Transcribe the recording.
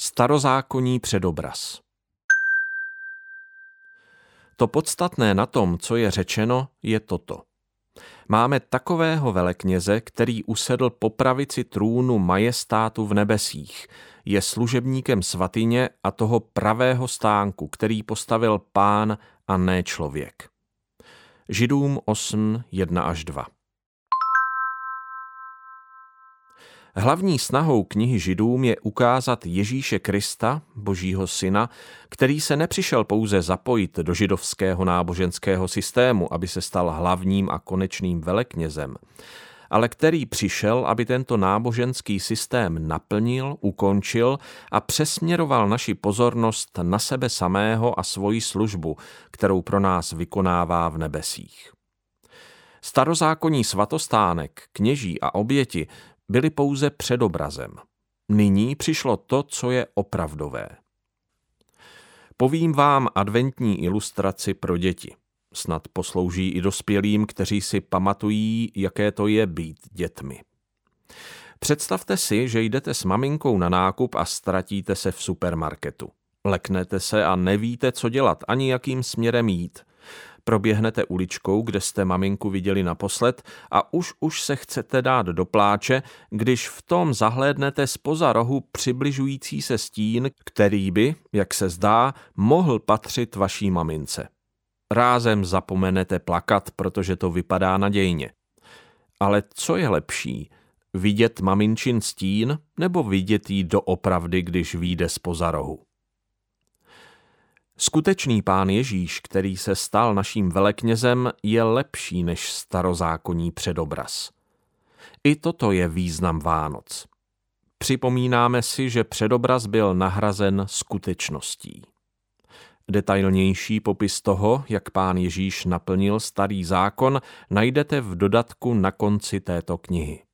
Starozákonní předobraz To podstatné na tom, co je řečeno, je toto. Máme takového velekněze, který usedl po pravici trůnu majestátu v nebesích, je služebníkem svatyně a toho pravého stánku, který postavil pán a ne člověk. Židům 8, 1 až 2 Hlavní snahou knihy Židům je ukázat Ježíše Krista, božího syna, který se nepřišel pouze zapojit do židovského náboženského systému, aby se stal hlavním a konečným veleknězem, ale který přišel, aby tento náboženský systém naplnil, ukončil a přesměroval naši pozornost na sebe samého a svoji službu, kterou pro nás vykonává v nebesích. Starozákonní svatostánek, kněží a oběti byly pouze předobrazem. Nyní přišlo to, co je opravdové. Povím vám adventní ilustraci pro děti. Snad poslouží i dospělým, kteří si pamatují, jaké to je být dětmi. Představte si, že jdete s maminkou na nákup a ztratíte se v supermarketu. Leknete se a nevíte, co dělat, ani jakým směrem jít – proběhnete uličkou, kde jste maminku viděli naposled a už už se chcete dát do pláče, když v tom zahlédnete spoza rohu přibližující se stín, který by, jak se zdá, mohl patřit vaší mamince. Rázem zapomenete plakat, protože to vypadá nadějně. Ale co je lepší, vidět maminčin stín nebo vidět jí doopravdy, když vyjde spoza rohu? Skutečný pán Ježíš, který se stal naším veleknězem, je lepší než starozákonní předobraz. I toto je význam Vánoc. Připomínáme si, že předobraz byl nahrazen skutečností. Detailnější popis toho, jak pán Ježíš naplnil starý zákon, najdete v dodatku na konci této knihy.